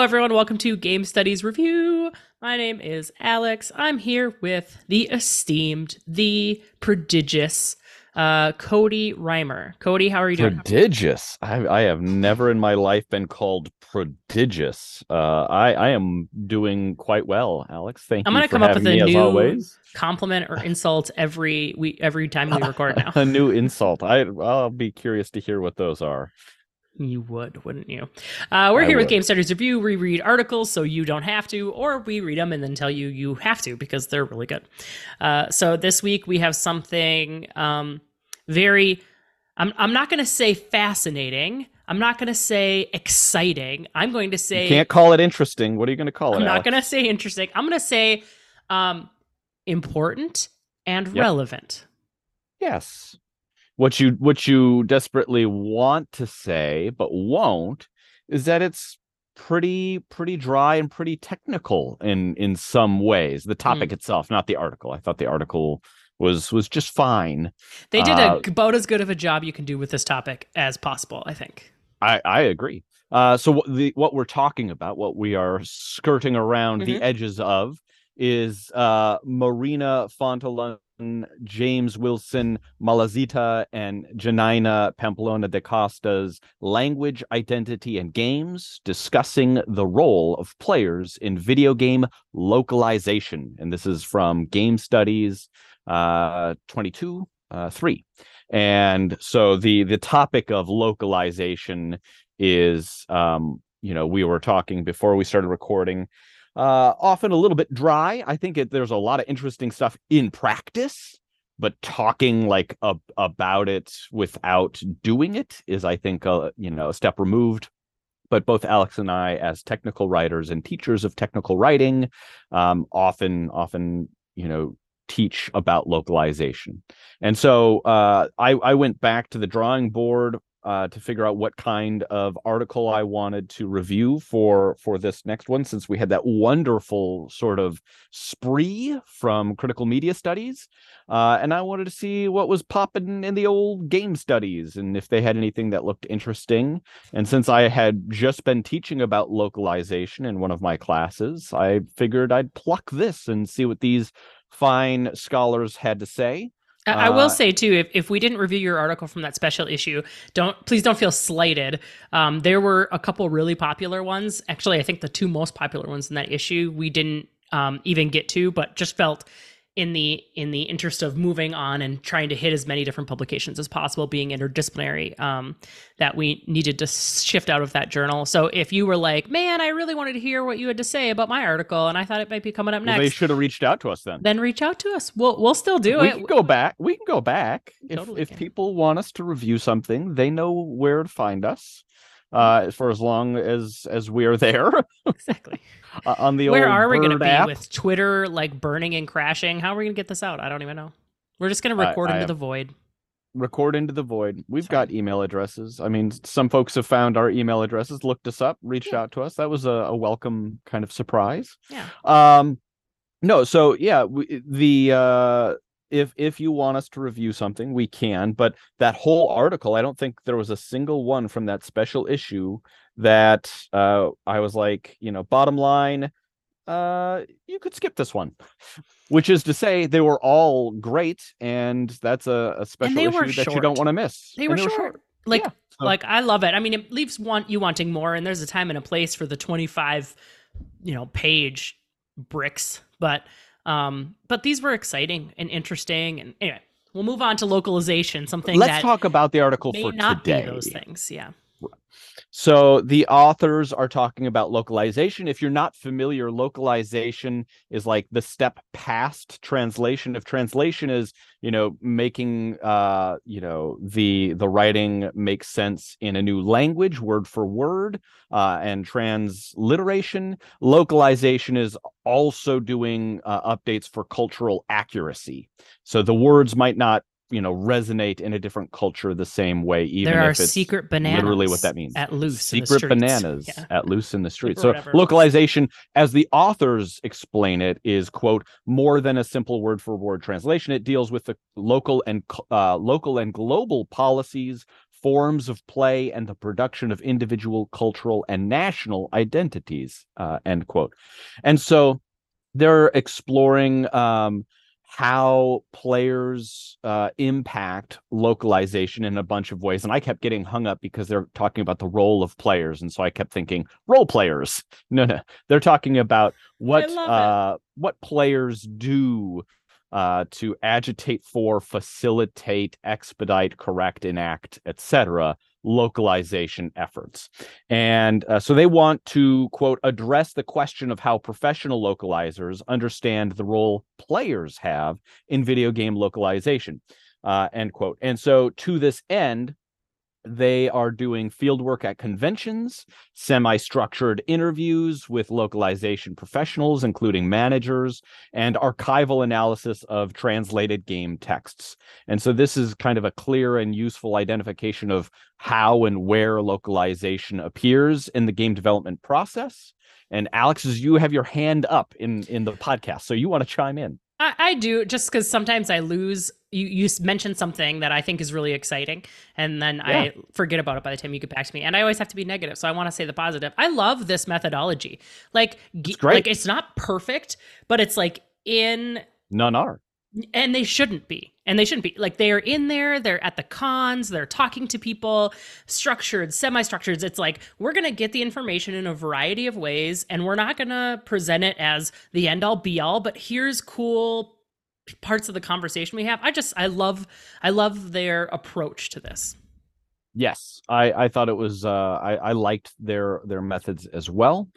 Hello, everyone. Welcome to Game Studies Review. My name is Alex. I'm here with the esteemed, the prodigious uh, Cody Reimer. Cody, how are you doing? Prodigious. I, I have never in my life been called prodigious. Uh, I, I am doing quite well, Alex. Thank you. I'm gonna come up with a new always. compliment or insult every we every time we record now. a new insult. I I'll be curious to hear what those are. You would, wouldn't you? Uh, we're I here with. Game Studies Review. We read articles so you don't have to, or we read them and then tell you you have to because they're really good. Uh, so this week we have something um, very, I'm, I'm not going to say fascinating. I'm not going to say exciting. I'm going to say, You can't call it interesting. What are you going to call it? I'm not going to say interesting. I'm going to say um, important and Yep. relevant. Yes. What you what you desperately want to say but won't is that it's pretty pretty dry and pretty technical in in some ways. The topic Mm. itself, not the article. I thought the article was was just fine. They did Uh, a, about as good of a job you can do with this topic as possible, I think. I I agree. Uh, so what the what we're talking about, what we are skirting around Mhm. the edges of, is uh, Marina Fontolan, James Wilson, Malazita, and Janaina Pamplona da Costa's language, identity, and games, discussing the role of players in video game localization. And this is from Game Studies uh, 22, uh, 3. And so the the topic of localization is um you know we were talking before we started recording uh often a little bit dry. I think it, there's a lot of interesting stuff in practice but talking like a, about it without doing it is i think a you know a step removed. But both alex and i as technical writers and teachers of technical writing um often often you know teach about localization. And so uh, I, I went back to the drawing board uh, to figure out what kind of article I wanted to review for for this next one, since we had that wonderful sort of spree from Critical Media Studies, uh, and I wanted to see what was popping in the old game studies and if they had anything that looked interesting. And since I had just been teaching about localization in one of my classes, I figured I'd pluck this and see what these fine scholars had to say. I, will Uh, say too, if, if we didn't review your article from that special issue, don't please don't feel slighted. Um, there were a couple really popular ones. Actually, I think the two most popular ones in that issue we didn't um, even get to, but just felt in the in the interest of moving on and trying to hit as many different publications as possible, being interdisciplinary, um, that we needed to shift out of that journal. So if you were like, "Man, I really wanted to hear what you had to say about my article," and I thought it might be coming up Well, next, they should have reached out to us then. then reach out to us. We'll we'll still do we it. can go back. We can go back if Totally if can. people want us to review something. They know where to find us. Uh, for as long as as we are there exactly. uh, on the Where are we going to be app. with Twitter like burning and crashing? How are we going to get this out? I don't even know. We're just going to record I into have- the void. record into the void. We've Fine. got email addresses. I mean, some folks have found our email addresses, looked us up, reached Yeah. out to us. That was a, a welcome kind of surprise. Yeah. Um, no, so yeah, we, the uh, if if you want us to review something, we can. But that whole article, I don't think there was a single one from that special issue that uh, I was like, you know, bottom line, uh, you could skip this one. Which is to say, they were all great, and that's a, a special issue were that you don't want to miss. They And were short. Like Yeah, so- like I love it. I mean, it leaves want you wanting more and there's a time and a place for the 25 you know, page bricks, but um but these were exciting and interesting and anyway, we'll move on to localization, something Let's that talk about the article for not today. those things. Yeah. So the authors are talking about localization. If you're not familiar, localization is like the step past translation. If translation is, you know, making uh, you know, the the writing make sense in a new language, word for word, uh, and transliteration, localization is also doing uh, updates for cultural accuracy. So the words might not you know resonate in a different culture the same way even there are if it's secret bananas literally what that means at loose in the secret bananas Yeah. at loose in the streets so whatever it was. localization as the authors explain it is quote more than a simple word for word translation it deals with the local and uh, local and global policies forms of play and the production of individual cultural and national identities uh, end quote and so they're exploring um, how players uh, impact localization in a bunch of ways. And I kept getting hung up because they're talking about the role of players. And so I kept thinking, role players. No, no. They're talking about what uh, what players do uh, to agitate for, facilitate, expedite, correct, enact, etc localization efforts. And uh, so they want to, quote, address the question of how professional localizers understand the role players have in video game localization, uh, end quote. And so to this end, they are doing field work at conventions, semi structured interviews with localization professionals, including managers, and archival analysis of translated game texts. And so, this is kind of a clear and useful identification of how and where localization appears in the game development process. And Alex, you have your hand up in, in the podcast, so you want to chime in. I do just because sometimes I lose. You you mention something that I think is really exciting, and then yeah. I forget about it by the time you get back to me. And I always have to be negative, so I want to say the positive. I love this methodology. Like, it's like it's not perfect, but it's like in none are and they shouldn't be and they shouldn't be like they are in there they're at the cons they're talking to people structured semi-structured it's like we're going to get the information in a variety of ways and we're not going to present it as the end all be all but here's cool parts of the conversation we have i just i love i love their approach to this. Yes i i thought it was uh i i liked their their methods as well.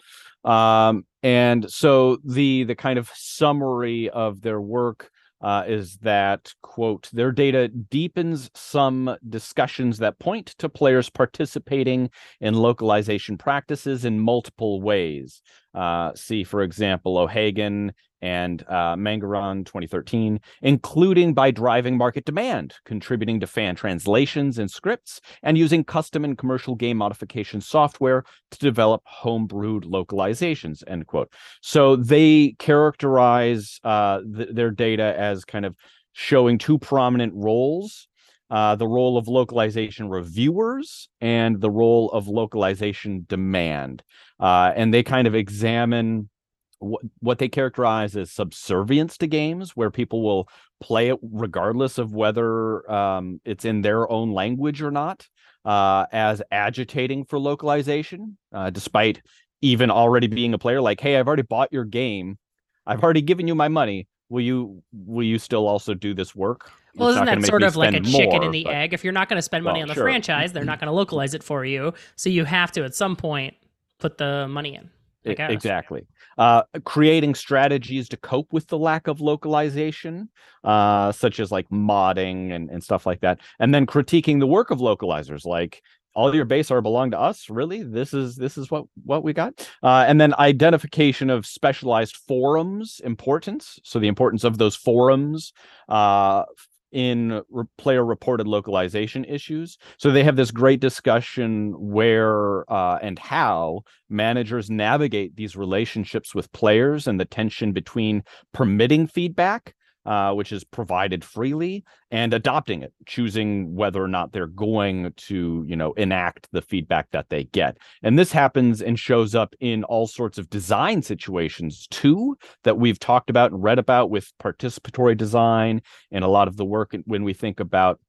Um and so the the kind of summary of their work uh, is that quote their data deepens some discussions that point to players participating in localization practices in multiple ways. Uh, see for example o'hagan and uh, Mangiron 2013, including by driving market demand, contributing to fan translations and scripts, and using custom and commercial game modification software to develop homebrewed localizations. End quote. So they characterize uh, th- their data as kind of showing two prominent roles. Uh, the role of localization reviewers and the role of localization demand. Uh, and they kind of examine what, what they characterize as subservience to games, where people will play it regardless of whether um, it's in their own language or not, uh, as agitating for localization, uh, despite even already being a player. Like, hey, I've already bought your game, I've already given you my money. Will you will you still also do this work? Well, it's isn't that sort of like a chicken more, and the but... egg? If you're not going to spend money well, on the sure. franchise, they're not going to localize it for you. So you have to at some point put the money in. Exactly. Uh, creating strategies to cope with the lack of localization, uh, such as like modding and, and stuff like that, and then critiquing the work of localizers, like all your base are belong to us? Really? This is this is what what we got? Uh, and then identification of specialized forums importance so the importance of those forums uh, in re- player reported localization issues. So they have this great discussion where uh, and how managers navigate these relationships with players and the tension between permitting feedback uh, which is provided freely, and adopting it, choosing whether or not they're going to, you know, enact the feedback that they get. And this happens and shows up in all sorts of design situations too, that we've talked about and read about with participatory design and a lot of the work when we think about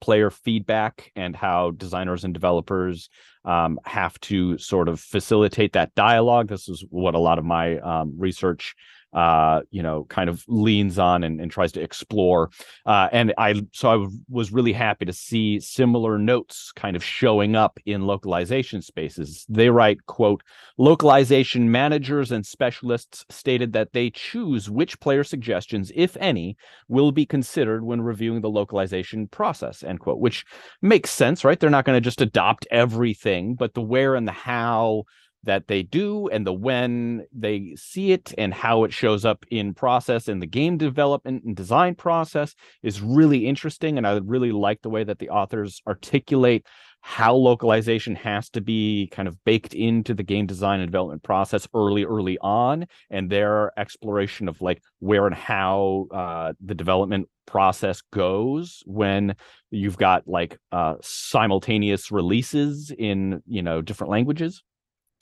player feedback and how designers and developers um, have to sort of facilitate that dialogue. This is what a lot of my um, research uh, you know, kind of leans on and, and tries to explore. Uh, and I, so I was really happy to see similar notes kind of showing up in localization spaces. They write, quote, localization managers and specialists stated that they choose which player suggestions, if any, will be considered when reviewing the localization process, end quote, which makes sense, right? They're not going to just adopt everything, but the where and the how that they do and the when they see it and how it shows up in process in the game development and design process is really interesting and i really like the way that the authors articulate how localization has to be kind of baked into the game design and development process early early on and their exploration of like where and how uh, the development process goes when you've got like uh, simultaneous releases in you know different languages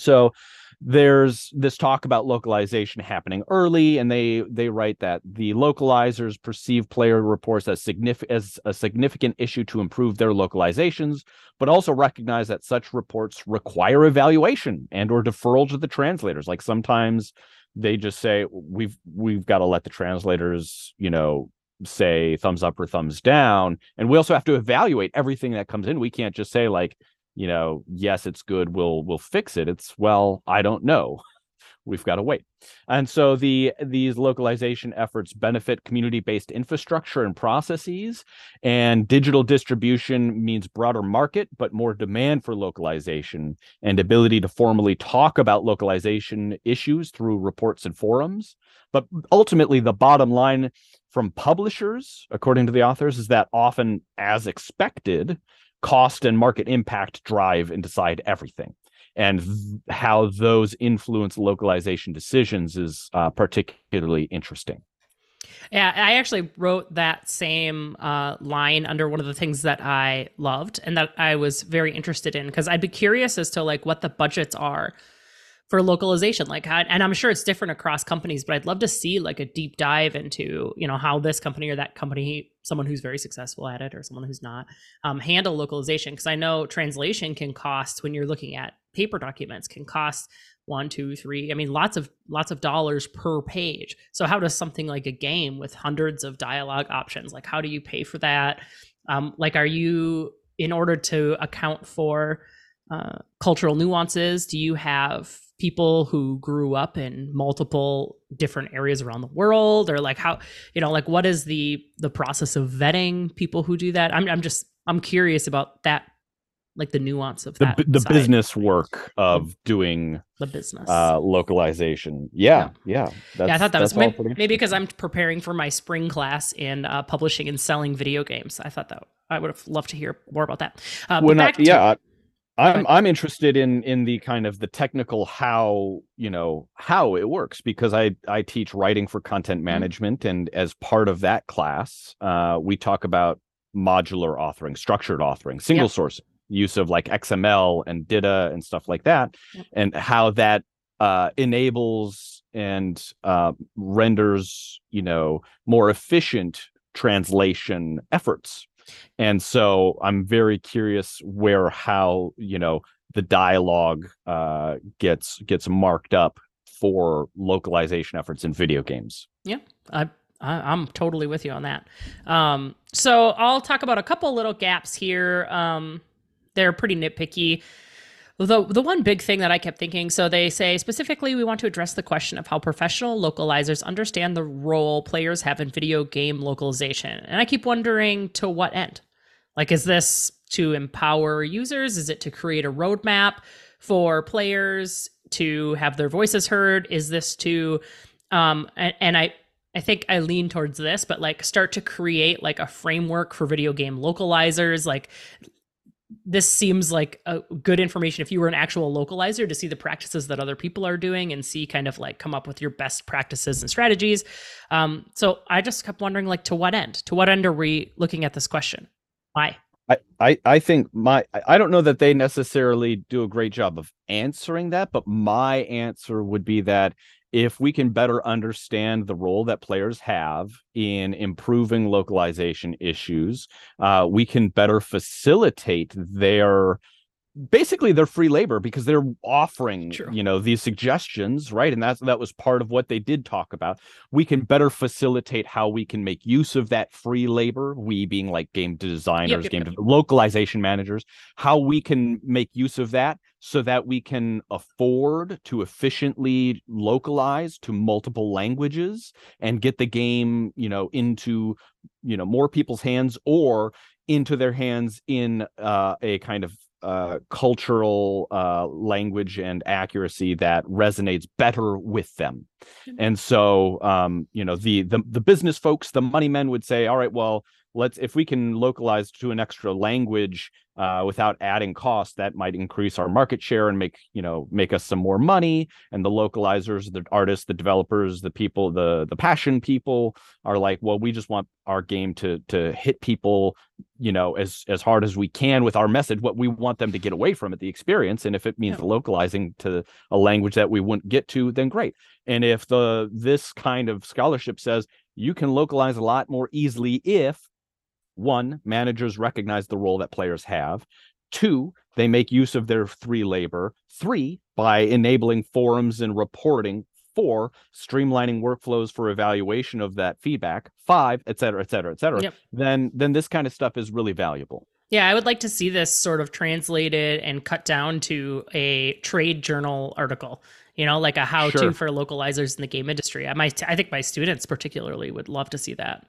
so there's this talk about localization happening early and they they write that the localizers perceive player reports as significant as a significant issue to improve their localizations but also recognize that such reports require evaluation and or deferral to the translators. Like sometimes they just say we've we've got to let the translators you know say thumbs up or thumbs down and we also have to evaluate everything that comes in. We can't just say like you know yes it's good we'll we'll fix it. It's well i don't know. We've got to wait. And so the these localization efforts benefit community-based infrastructure and processes and digital distribution means broader market but more demand for localization and ability to formally talk about localization issues through reports and forums. But ultimately the bottom line from publishers according to the authors is that often as expected cost and market impact drive and decide everything and th- how those influence localization decisions is uh, particularly interesting. Yeah, I actually wrote that same uh, line under one of the things that I loved and that I was very interested in because I'd be curious as to like what the budgets are for localization like and i'm sure it's different across companies but i'd love to see like a deep dive into you know how this company or that company someone who's very successful at it or someone who's not um, handle localization. Because i know translation can cost when you're looking at paper documents can cost one two three i mean lots of lots of dollars per page. So how does something like a game with hundreds of dialogue options like how do you pay for that? Um, like are you in order to account for uh, cultural nuances? Do you have people who grew up in multiple different areas around the world? Or like how you know like what is the the process of vetting people who do that? I'm, I'm just i'm curious about that like the nuance of the, that the side. business work of doing the business. uh localization. Yeah yeah. yeah, yeah i thought that was maybe, maybe because i'm preparing for my spring class in uh, publishing and selling video games. I thought that i would have loved to hear more about that. Uh, but when I, to- yeah I'm I'm interested in in the kind of the technical how you know how it works because I I teach writing for content Mm-hmm. management and as part of that class uh, we talk about modular authoring, structured authoring, single Yep. source use of like XML and DITA and stuff like that, Yep. and how that uh, enables and uh, renders you know more efficient translation efforts and so i'm very curious where how you know the dialogue uh gets gets marked up for localization efforts in video games Yeah, I, I'm totally with you on that. Um, so I'll talk about a couple little gaps here. Um, they're pretty nitpicky. The the one big thing that I kept thinking, so they say specifically we want to address the question of how professional localizers understand the role players have in video game localization. And I keep wondering to what end? Like is this to empower users? Is it to create a roadmap for players to have their voices heard? Is this to um and, and I I think I lean towards this, but like start to create like a framework for video game localizers. Like this seems like a good information if you were an actual localizer to see the practices that other people are doing and see kind of like come up with your best practices and strategies. Um, so I just kept wondering like to what end? To what end are we looking at this question? Why? I, I I think my I- don't know that they necessarily do a great job of answering that, but my answer would be that if we can better understand the role that players have in improving localization issues, uh, we can better facilitate their basically they're free labor because they're offering True. you know these suggestions right and that's that was part of what they did talk about we can better facilitate how we can make use of that free labor we being like game designers yep, game yep. localization managers how we can make use of that so that we can afford to efficiently localize to multiple languages and get the game you know into you know more people's hands or into their hands in uh, a kind of uh, cultural uh, language and accuracy that resonates better with them. Mhm. And so, um, you know, the, the the business folks, the money men would say, all right, well, let's if we can localize to an extra language uh, without adding cost that might increase our market share and make you know make us some more money. And the localizers the artists the developers the people the the passion people are like well we just want our game to to hit people you know as as hard as we can with our message what we want them to get away from it the experience. And if it means yeah. localizing to a language that we wouldn't get to then great. And if the this kind of scholarship says you can localize a lot more easily if one, managers recognize the role that players have. Two, they make use of their three labor. Three, by enabling forums and reporting. Four, streamlining workflows for evaluation of that feedback. Five, et cetera, et cetera, et cetera. Yep. Then, then this kind of stuff is really valuable. Yeah, I would like to see this sort of translated and cut down to a trade journal article. You know, like a how-to sure. for localizers in the game industry. I might, I think my students particularly would love to see that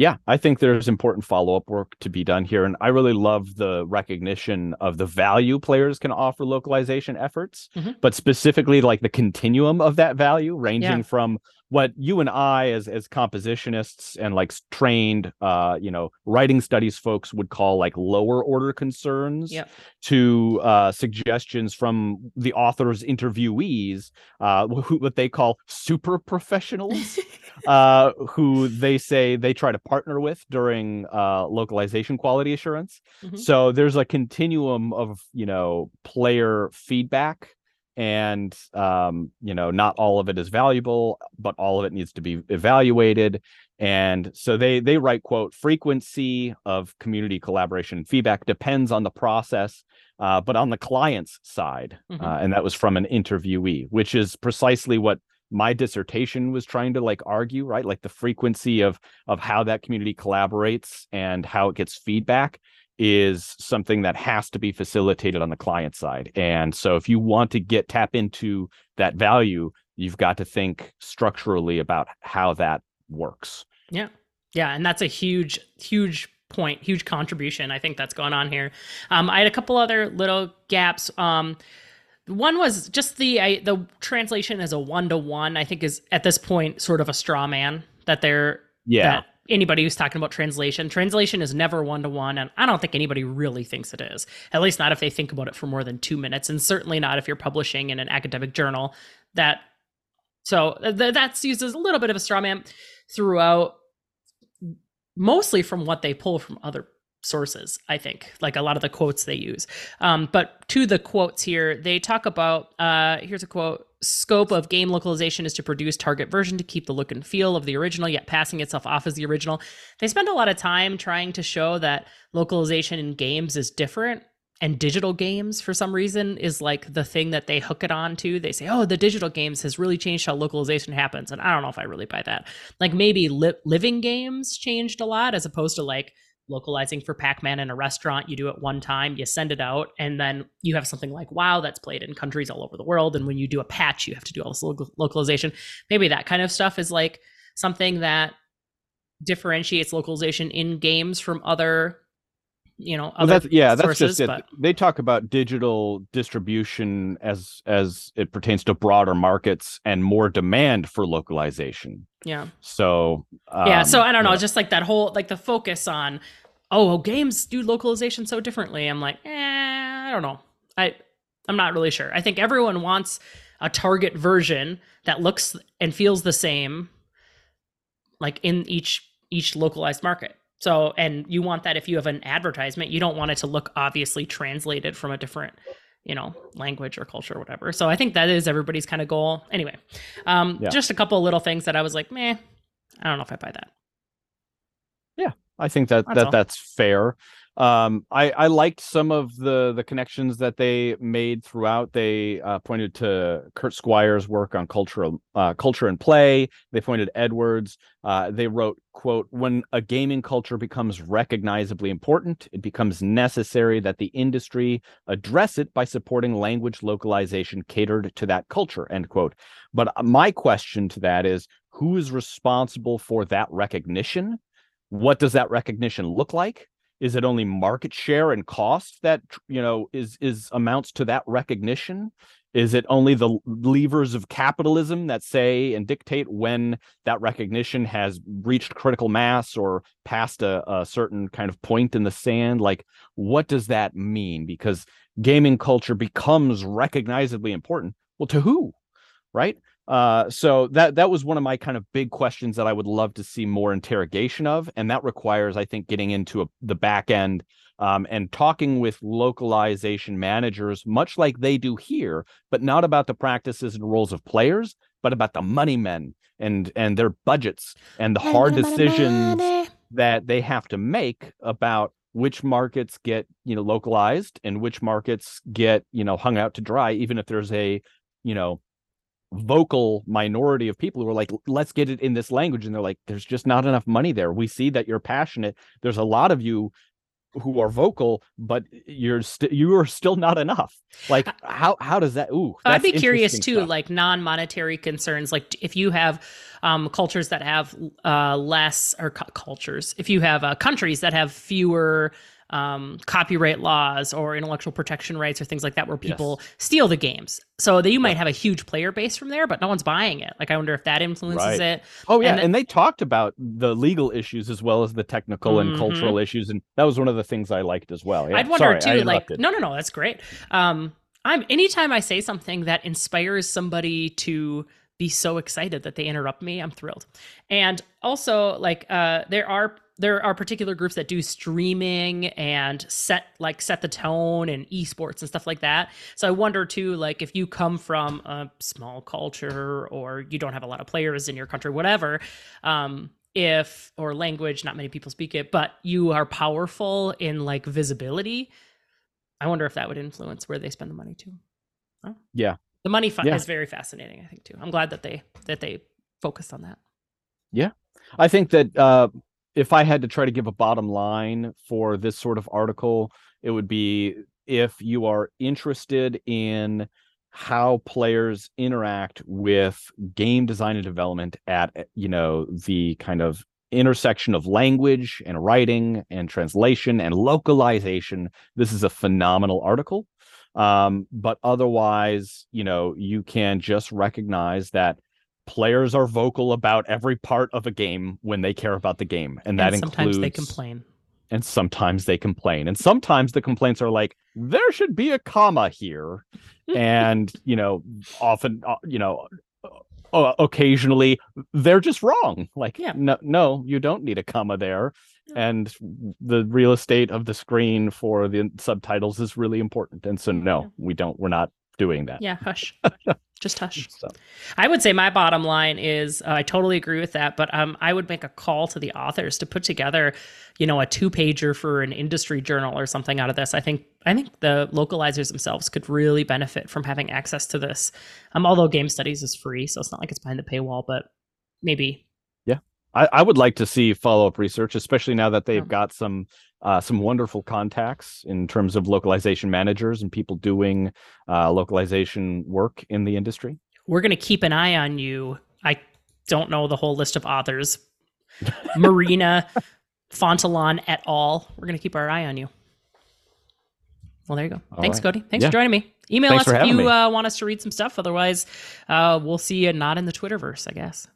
yeah, I think there's important follow up work to be done here. And I really love the recognition of the value players can offer localization efforts, mm-hmm. but specifically like the continuum of that value, ranging yeah. from what you and I as as compositionists and like trained uh you know writing studies folks would call like lower order concerns yep. to uh suggestions from the author's interviewees uh who, what they call super professionals uh who they say they try to partner with during uh localization quality assurance mm-hmm. so there's a continuum of you know player feedback and um, you know not all of it is valuable but all of it needs to be evaluated and so they they write quote frequency of community collaboration feedback depends on the process uh, but on the client's side mm-hmm. uh, and that was from an interviewee which is precisely what my dissertation was trying to like argue right like the frequency of of how that community collaborates and how it gets feedback is something that has to be facilitated on the client side. And so if you want to get tap into that value, you've got to think structurally about how that works. Yeah. Yeah, and that's a huge huge point, huge contribution I think that's going on here. Um, I had a couple other little gaps um, one was just the I, the translation as a one to one. I think is at this point sort of a straw man that they're yeah that anybody who's talking about translation. Translation is never one to one, and I don't think anybody really thinks it is. At least not if they think about it for more than two minutes, and certainly not if you're publishing in an academic journal. That so th- that's used as a little bit of a straw man throughout, mostly from what they pull from other sources i think like a lot of the quotes they use um, but to the quotes here they talk about uh, here's a quote scope of game localization is to produce target version to keep the look and feel of the original yet passing itself off as the original. They spend a lot of time trying to show that localization in games is different and digital games for some reason is like the thing that they hook it on to. They say oh the digital games has really changed how localization happens and i don't know if i really buy that. Like maybe li- living games changed a lot as opposed to like localizing for Pac-Man in a restaurant. You do it one time, you send it out, and then you have something like WoW that's played in countries all over the world. And when you do a patch, you have to do all this localization. Maybe that kind of stuff is like something that differentiates localization in games from other you know well, that's yeah sources, that's just it they talk about digital distribution as as it pertains to broader markets and more demand for localization yeah so um, yeah so i don't know yeah. just like that whole like the focus on oh, games do localization so differently. I'm like, eh, I don't know. I I'm not really sure. I think everyone wants a target version that looks and feels the same like in each each localized market. So and you want that if you have an advertisement, you don't want it to look obviously translated from a different you know language or culture or whatever so i think that is everybody's kind of goal anyway um yeah. just a couple little things that i was like meh i don't know if i buy that yeah I think that that's that all. that's fair. Um, I I liked some of the the connections that they made throughout. They uh, pointed to Kurt Squire's work on cultural uh, culture and play. They pointed Edwards. Uh, they wrote quote When a gaming culture becomes recognizably important, it becomes necessary that the industry address it by supporting language localization catered to that culture. End quote. But my question to that is, who is responsible for that recognition? what does that recognition look like is it only market share and cost that you know is is amounts to that recognition? Is it only the levers of capitalism that say and dictate when that recognition has reached critical mass or past a, a certain kind of point in the sand? Like what does that mean? Because gaming culture becomes recognizably important. Well to who right? Uh, so that that was one of my kind of big questions that I would love to see more interrogation of, and that requires, I think, getting into a, the back end um, and talking with localization managers, much like they do here, but not about the practices and roles of players, but about the money men and and their budgets and the hard decisions that they have to make about which markets get you know localized and which markets get you know hung out to dry even if there's a you know vocal minority of people who are like let's get it in this language and they're like there's just not enough money there. We see that you're passionate. There's a lot of you who are vocal but you're st- you are still not enough. Like how how does that ooh i'd be curious too stuff. like non-monetary concerns like if you have um, cultures that have uh, less or cu- cultures if you have uh, countries that have fewer um, copyright laws or intellectual protection rights or things like that where people yes. steal the games. So that you might have a huge player base from there, but no one's buying it. Like I wonder if that influences right. it. Oh yeah, and, and, they talked about the legal issues as well as the technical mm-hmm. and cultural issues, and that was one of the things I liked as well. Yeah. I'd wonder Sorry, too, like no, no, no, that's great. Um, I'm anytime I say something that inspires somebody to be so excited that they interrupt me, I'm thrilled. And also, like, uh, there are there are particular groups that do streaming and set like set the tone and esports and stuff like that. So I wonder too, like if you come from a small culture or you don't have a lot of players in your country, whatever, um, if or language, not many people speak it, but you are powerful in like visibility. I wonder if that would influence where they spend the money too. Huh? Yeah, the money fund yeah. is very fascinating. I think too. I'm glad that they that they focused on that. Yeah, I think that uh, if I had to try to give a bottom line for this sort of article, it would be if you are interested in how players interact with game design and development at eh, you know the kind of intersection of language and writing and translation and localization this is a phenomenal article. Um, but otherwise you know you can just recognize that players are vocal about every part of a game when they care about the game and that includes. and sometimes they complain and sometimes they complain and sometimes the complaints are like there should be a comma here and you know often uh, you know uh, uh, occasionally they're just wrong like yeah. no no you don't need a comma there and the real estate of the screen for the subtitles is really important and so no we don't we're not doing that yeah hush just hush. So. I would say my bottom line is uh, I totally agree with that, but um, I would make a call to the authors to put together, you know, a two pager for an industry journal or something out of this. I think I think the localizers themselves could really benefit from having access to this. Um, although Game Studies is free, so it's not like it's behind the paywall, but maybe. I, I would like to see follow up research, especially now that they've oh. got some uh, some wonderful contacts in terms of localization managers and people doing uh, localization work in the industry. We're going to keep an eye on you. I don't know the whole list of authors. Marina Fontolan et al. We're going to keep our eye on you. Well, there you go. All Thanks, right. Cody. Thanks yeah. for joining me. Email Thanks us if you uh, want us to read some stuff. Otherwise, uh, we'll see you not in the Twitterverse, I guess.